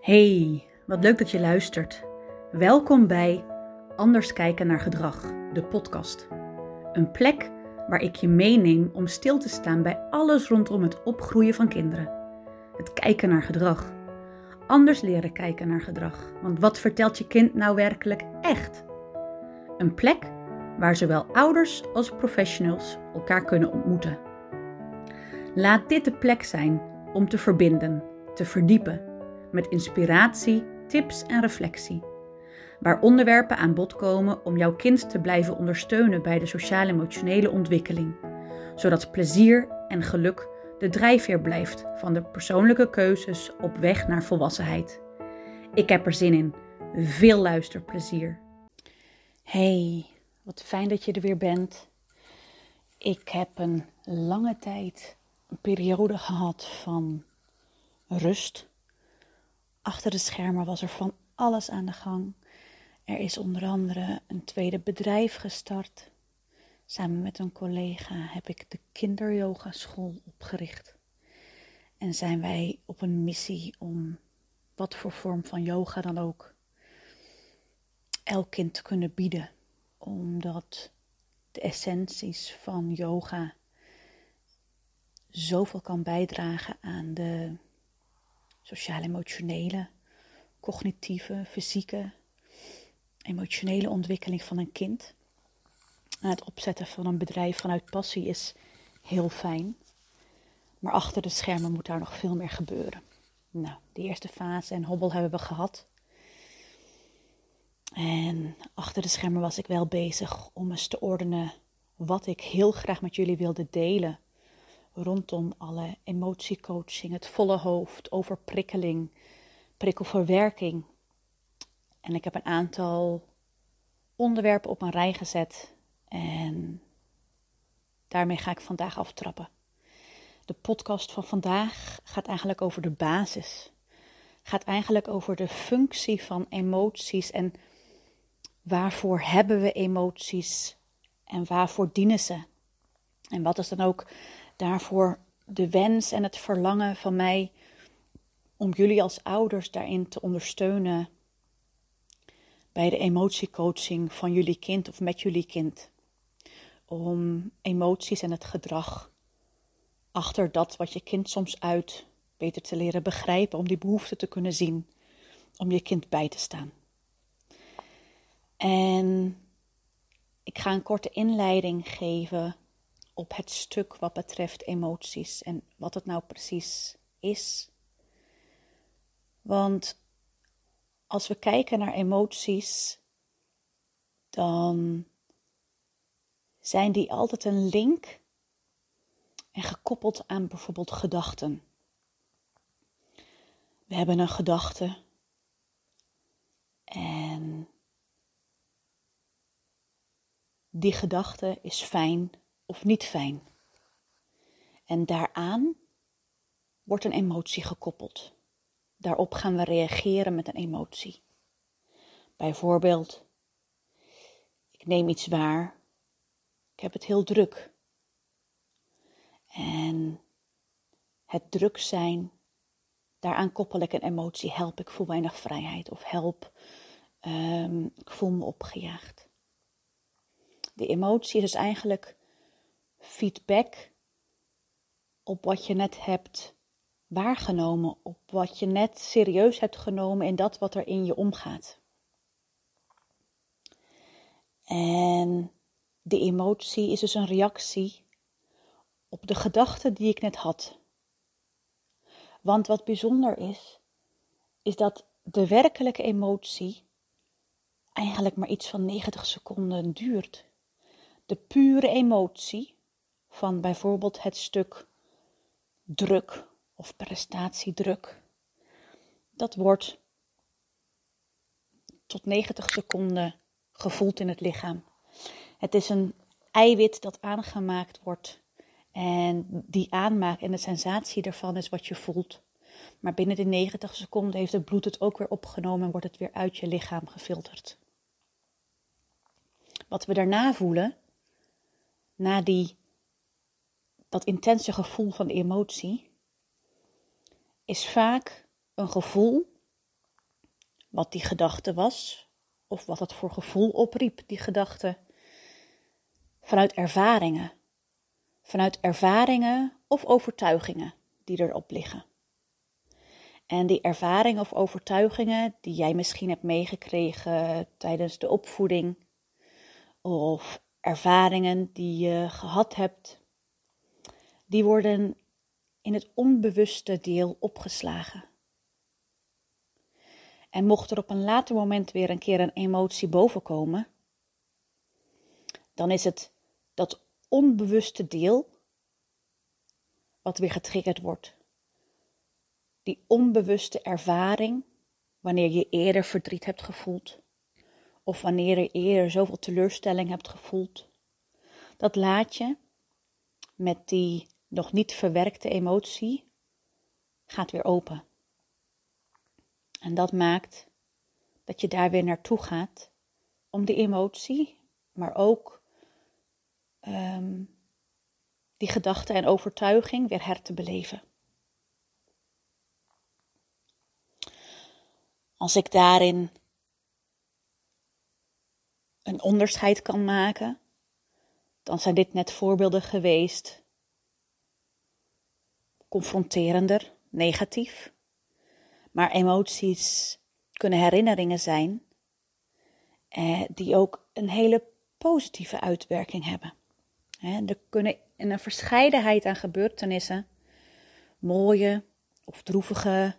Hey, wat leuk dat je luistert. Welkom bij Anders kijken naar gedrag, de podcast. Een plek waar ik je meeneem om stil te staan bij alles rondom het opgroeien van kinderen. Het kijken naar gedrag. Anders leren kijken naar gedrag. Want wat vertelt je kind nou werkelijk echt? Een plek waar zowel ouders als professionals elkaar kunnen ontmoeten. Laat dit de plek zijn om te verbinden, te verdiepen met inspiratie, tips en reflectie. Waar onderwerpen aan bod komen om jouw kind te blijven ondersteunen bij de sociaal-emotionele ontwikkeling, zodat plezier en geluk de drijfveer blijft van de persoonlijke keuzes op weg naar volwassenheid. Ik heb er zin in. Veel luisterplezier. Hey, wat fijn dat je er weer bent. Ik heb een lange tijd een periode gehad van rust Achter de schermen was er van alles aan de gang. Er is onder andere een tweede bedrijf gestart. Samen met een collega heb ik de kinderyogaschool opgericht. En zijn wij op een missie om wat voor vorm van yoga dan ook elk kind te kunnen bieden. Omdat de essenties van yoga zoveel kan bijdragen aan de sociaal-emotionele, cognitieve, fysieke, emotionele ontwikkeling van een kind. En het opzetten van een bedrijf vanuit passie is heel fijn. Maar achter de schermen moet daar nog veel meer gebeuren. Nou, de eerste fase en hobbel hebben we gehad. En achter de schermen was ik wel bezig om eens te ordenen wat ik heel graag met jullie wilde delen rondom alle emotiecoaching, het volle hoofd, overprikkeling, prikkelverwerking. En ik heb een aantal onderwerpen op een rij gezet en daarmee ga ik vandaag aftrappen. De podcast van vandaag gaat eigenlijk over de basis. Gaat eigenlijk over de functie van emoties en waarvoor hebben we emoties en waarvoor dienen ze? En wat is dan ook daarvoor de wens en het verlangen van mij om jullie als ouders daarin te ondersteunen bij de emotiecoaching van jullie kind of met jullie kind. Om emoties en het gedrag achter dat wat je kind soms uit beter te leren begrijpen, om die behoefte te kunnen zien, om je kind bij te staan. En ik ga een korte inleiding geven op het stuk wat betreft emoties en wat het nou precies is. Want als we kijken naar emoties, dan zijn die altijd een link en gekoppeld aan bijvoorbeeld gedachten. We hebben een gedachte en die gedachte is fijn of niet fijn. En daaraan wordt een emotie gekoppeld. Daarop gaan we reageren met een emotie. Bijvoorbeeld, ik neem iets waar, ik heb het heel druk. En het druk zijn, daaraan koppel ik een emotie. Help, ik voel weinig vrijheid. Of help, um, ik voel me opgejaagd. De emotie is dus eigenlijk feedback op wat je net hebt waargenomen, op wat je net serieus hebt genomen in dat wat er in je omgaat. En de emotie is dus een reactie op de gedachte die ik net had. Want wat bijzonder is, is dat de werkelijke emotie eigenlijk maar iets van 90 seconden duurt. De pure emotie van bijvoorbeeld het stuk druk of prestatiedruk. Dat wordt tot 90 seconden gevoeld in het lichaam. Het is een eiwit dat aangemaakt wordt en die aanmaak en de sensatie ervan is wat je voelt. Maar binnen die 90 seconden heeft het bloed het ook weer opgenomen en wordt het weer uit je lichaam gefilterd. Wat we daarna voelen, na die dat intense gevoel van emotie is vaak een gevoel wat die gedachte was of wat het voor gevoel opriep, die gedachte, vanuit ervaringen. Vanuit ervaringen of overtuigingen die erop liggen. En die ervaringen of overtuigingen die jij misschien hebt meegekregen tijdens de opvoeding, of ervaringen die je gehad hebt, die worden in het onbewuste deel opgeslagen. En mocht er op een later moment weer een keer een emotie bovenkomen, dan is het dat onbewuste deel wat weer getriggerd wordt. Die onbewuste ervaring, wanneer je eerder verdriet hebt gevoeld, of wanneer je eerder zoveel teleurstelling hebt gevoeld, dat laat je met die nog niet verwerkte emotie gaat weer open. En dat maakt dat je daar weer naartoe gaat om die emotie, maar ook um, die gedachte en overtuiging weer her te beleven. Als ik daarin een onderscheid kan maken, dan zijn dit net voorbeelden geweest. Confronterender, negatief. Maar emoties kunnen herinneringen zijn eh, die ook een hele positieve uitwerking hebben. er kunnen in een verscheidenheid aan gebeurtenissen mooie of droevige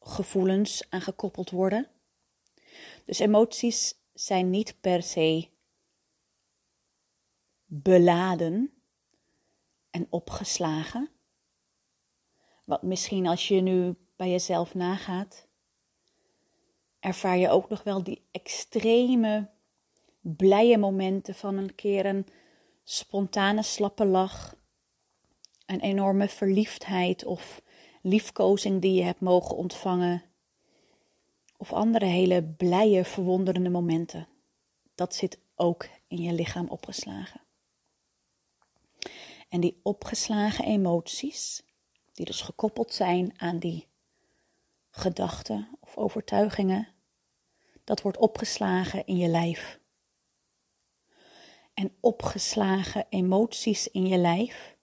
gevoelens aan gekoppeld worden. Dus emoties zijn niet per se beladen en opgeslagen. Wat misschien als je nu bij jezelf nagaat, ervaar je ook nog wel die extreme blije momenten van een keer een spontane slappe lach, een enorme verliefdheid of liefkozing die je hebt mogen ontvangen, of andere hele blije, verwonderende momenten. Dat zit ook in je lichaam opgeslagen. En die opgeslagen emoties, die dus gekoppeld zijn aan die gedachten of overtuigingen, dat wordt opgeslagen in je lijf. En opgeslagen emoties in je lijf,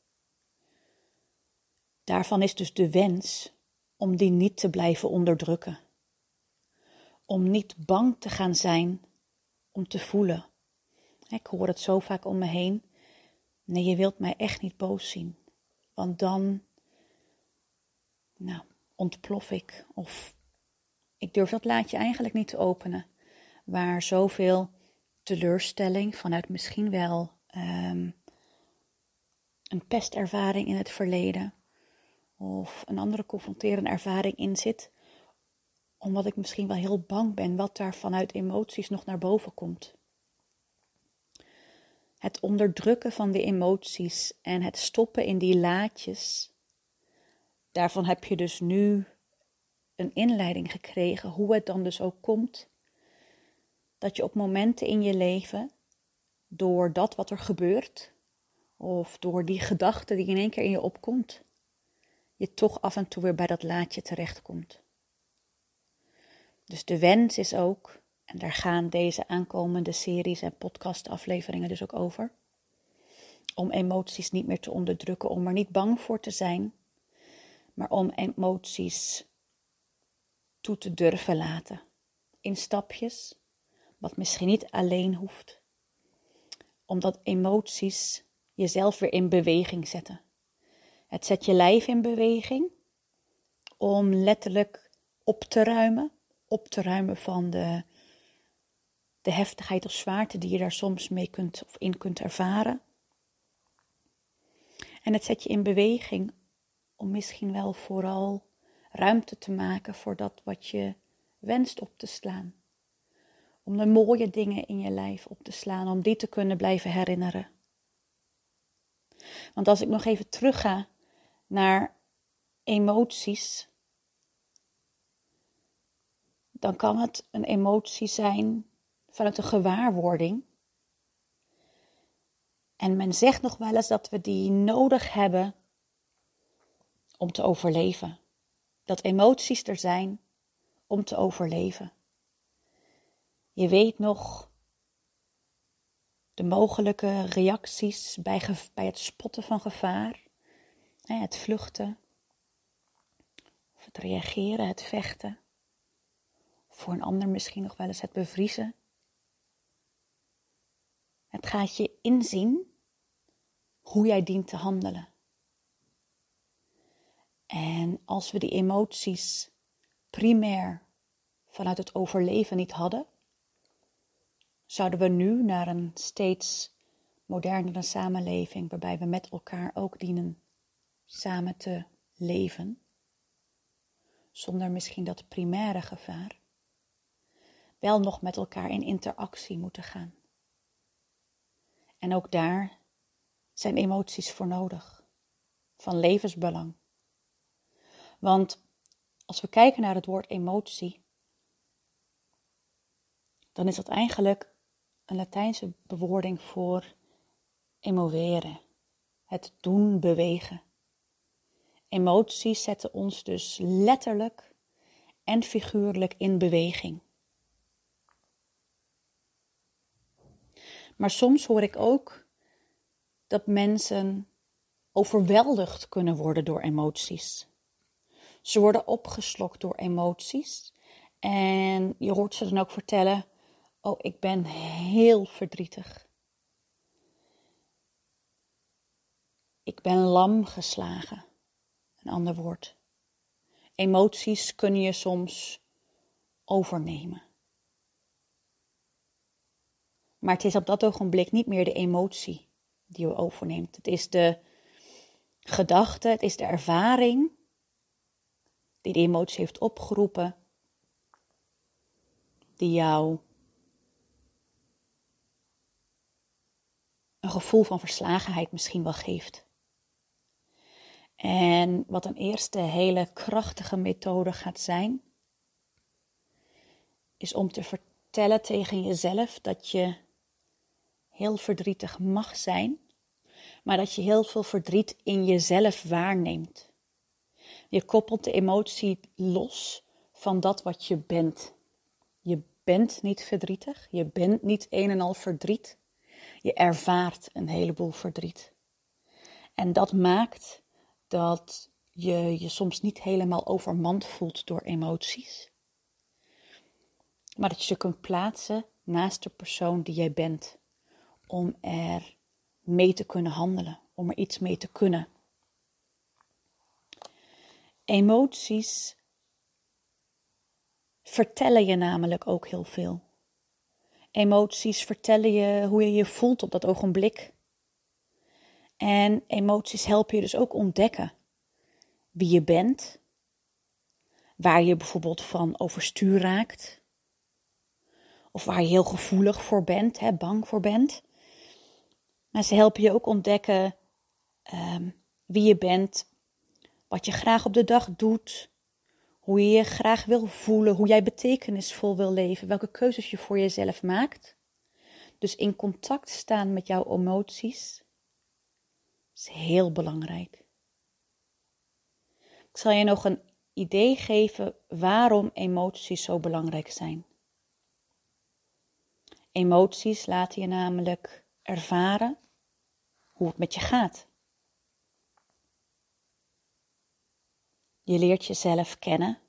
daarvan is dus de wens om die niet te blijven onderdrukken. Om niet bang te gaan zijn om te voelen. Ik hoor het zo vaak om me heen. Nee, je wilt mij echt niet boos zien. Want dan, nou, ontplof ik. Of ik durf dat laadje eigenlijk niet te openen. Waar zoveel teleurstelling vanuit misschien wel um, een pestervaring in het verleden. Of een andere confronterende ervaring in zit. Omdat ik misschien wel heel bang ben wat daar vanuit emoties nog naar boven komt. Het onderdrukken van die emoties en het stoppen in die laadjes Daarvan heb je dus nu een inleiding gekregen, hoe het dan dus ook komt dat je op momenten in je leven, door dat wat er gebeurt, of door die gedachte die in één keer in je opkomt, je toch af en toe weer bij dat laadje terechtkomt. Dus de wens is ook, en daar gaan deze aankomende series en podcastafleveringen dus ook over, om emoties niet meer te onderdrukken, om er niet bang voor te zijn, maar om emoties toe te durven laten. In stapjes, wat misschien niet alleen hoeft. Omdat emoties jezelf weer in beweging zetten. Het zet je lijf in beweging om letterlijk op te ruimen. Op te ruimen van de, de heftigheid of zwaarte die je daar soms mee kunt of in kunt ervaren. En het zet je in beweging om misschien wel vooral ruimte te maken voor dat wat je wenst op te slaan. Om de mooie dingen in je lijf op te slaan, om die te kunnen blijven herinneren. Want als ik nog even terugga naar emoties, dan kan het een emotie zijn vanuit een gewaarwording. En men zegt nog wel eens dat we die nodig hebben om te overleven. Dat emoties er zijn om te overleven. Je weet nog de mogelijke reacties bij, bij het spotten van gevaar, het vluchten, of het reageren, het vechten. Voor een ander misschien nog wel eens het bevriezen. Het gaat je inzien hoe jij dient te handelen. En als we die emoties primair vanuit het overleven niet hadden, zouden we nu naar een steeds modernere samenleving, waarbij we met elkaar ook dienen samen te leven, zonder misschien dat primaire gevaar, wel nog met elkaar in interactie moeten gaan. En ook daar zijn emoties voor nodig, van levensbelang. Want als we kijken naar het woord emotie, dan is dat eigenlijk een Latijnse bewoording voor emoveren, het doen bewegen. Emoties zetten ons dus letterlijk en figuurlijk in beweging. Maar soms hoor ik ook dat mensen overweldigd kunnen worden door emoties. Ze worden opgeslokt door emoties. En je hoort ze dan ook vertellen: Oh, ik ben heel verdrietig. Ik ben lam geslagen. Een ander woord. Emoties kunnen je soms overnemen. Maar het is op dat ogenblik niet meer de emotie die je overneemt. Het is de gedachte, het is de ervaring die de emotie heeft opgeroepen, die jou een gevoel van verslagenheid misschien wel geeft. En wat een eerste hele krachtige methode gaat zijn, is om te vertellen tegen jezelf dat je heel verdrietig mag zijn, maar dat je heel veel verdriet in jezelf waarneemt. Je koppelt de emotie los van dat wat je bent. Je bent niet verdrietig, je bent niet een en al verdriet. Je ervaart een heleboel verdriet. En dat maakt dat je je soms niet helemaal overmand voelt door emoties. Maar dat je ze kunt plaatsen naast de persoon die jij bent. Om er mee te kunnen handelen, om er iets mee te kunnen. Emoties vertellen je namelijk ook heel veel. Emoties vertellen je hoe je je voelt op dat ogenblik. En emoties helpen je dus ook ontdekken wie je bent, waar je bijvoorbeeld van overstuur raakt, of waar je heel gevoelig voor bent, hè, bang voor bent. Maar ze helpen je ook ontdekken um, wie je bent, wat je graag op de dag doet, hoe je je graag wil voelen, hoe jij betekenisvol wil leven, welke keuzes je voor jezelf maakt. Dus in contact staan met jouw emoties is heel belangrijk. Ik zal je nog een idee geven waarom emoties zo belangrijk zijn. Emoties laten je namelijk ervaren hoe het met je gaat. Je leert jezelf kennen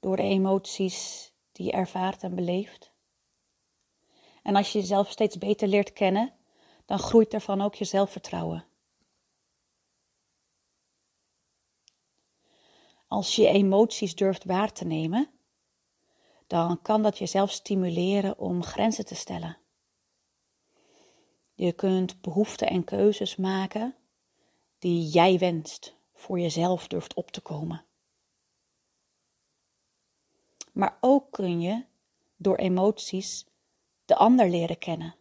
door de emoties die je ervaart en beleeft. En als je jezelf steeds beter leert kennen, dan groeit ervan ook je zelfvertrouwen. Als je emoties durft waar te nemen, dan kan dat jezelf stimuleren om grenzen te stellen. Je kunt behoeften en keuzes maken die jij wenst voor jezelf durft op te komen. Maar ook kun je door emoties de ander leren kennen.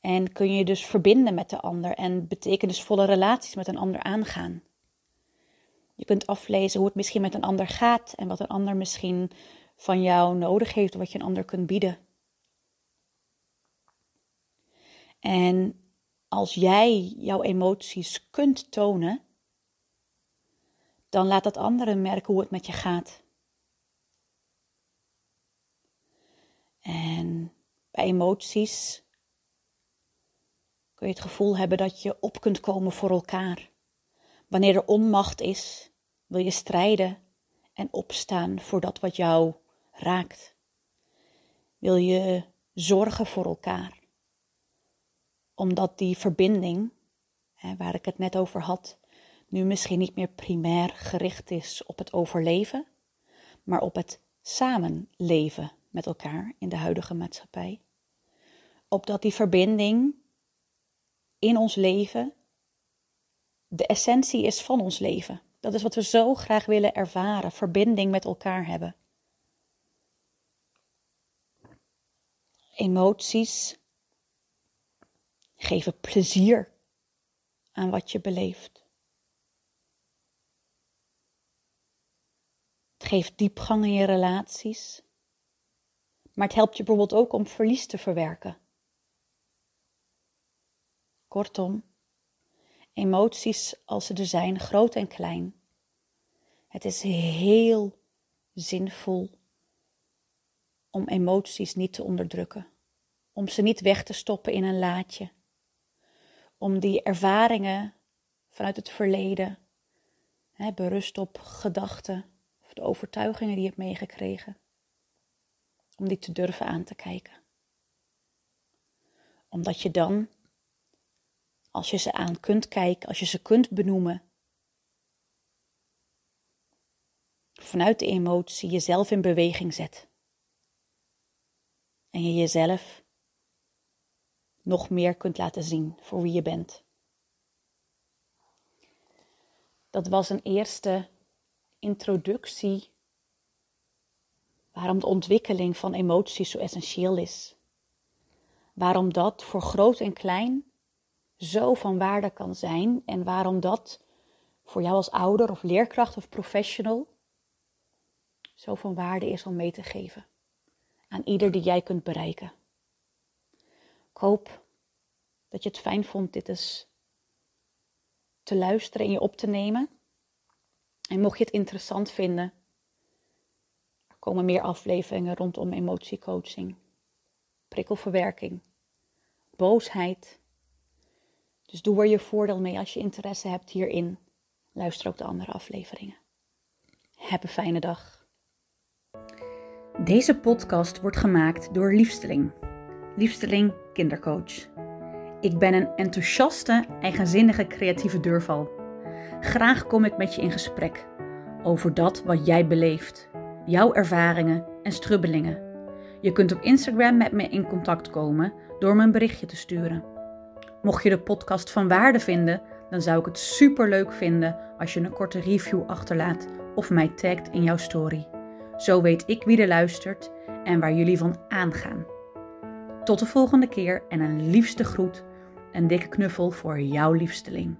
En kun je dus verbinden met de ander en betekenisvolle relaties met een ander aangaan. Je kunt aflezen hoe het misschien met een ander gaat en wat een ander misschien van jou nodig heeft, wat je een ander kunt bieden. En als jij jouw emoties kunt tonen, dan laat dat anderen merken hoe het met je gaat. En bij emoties kun je het gevoel hebben dat je op kunt komen voor elkaar. Wanneer er onmacht is, wil je strijden en opstaan voor dat wat jou raakt. Wil je zorgen voor elkaar. Omdat die verbinding, waar ik het net over had, nu misschien niet meer primair gericht is op het overleven, maar op het samenleven met elkaar in de huidige maatschappij. Opdat die verbinding in ons leven de essentie is van ons leven. Dat is wat we zo graag willen ervaren: verbinding met elkaar hebben. Emoties geven plezier aan wat je beleeft. Het geeft diepgang in je relaties. Maar het helpt je bijvoorbeeld ook om verlies te verwerken. Kortom, emoties als ze er zijn, groot en klein. Het is heel zinvol om emoties niet te onderdrukken, om ze niet weg te stoppen in een laadje, om die ervaringen vanuit het verleden, hè, berust op gedachten de overtuigingen die je hebt meegekregen, om die te durven aan te kijken. Omdat je dan als je ze aan kunt kijken, als je ze kunt benoemen. Vanuit de emotie jezelf in beweging zet. En je jezelf nog meer kunt laten zien voor wie je bent. Dat was een eerste introductie waarom de ontwikkeling van emoties zo essentieel is. Waarom dat voor groot en klein zo van waarde kan zijn en waarom dat voor jou als ouder of leerkracht of professional zo van waarde is om mee te geven aan ieder die jij kunt bereiken. Ik hoop dat je het fijn vond dit eens te luisteren en je op te nemen. En mocht je het interessant vinden, er komen meer afleveringen rondom emotiecoaching, prikkelverwerking, boosheid dus doe er je voordeel mee als je interesse hebt hierin. Luister ook de andere afleveringen. Heb een fijne dag. Deze podcast wordt gemaakt door Liefsteling. Liefsteling Kindercoach. Ik ben een enthousiaste, eigenzinnige, creatieve deurval. Graag kom ik met je in gesprek over dat wat jij beleeft, jouw ervaringen en strubbelingen. Je kunt op Instagram met me in contact komen door me een berichtje te sturen. Mocht je de podcast van waarde vinden, dan zou ik het super leuk vinden als je een korte review achterlaat of mij tagt in jouw story. Zo weet ik wie er luistert en waar jullie van aangaan. Tot de volgende keer en een liefste groet, een dikke knuffel voor jouw liefsteling.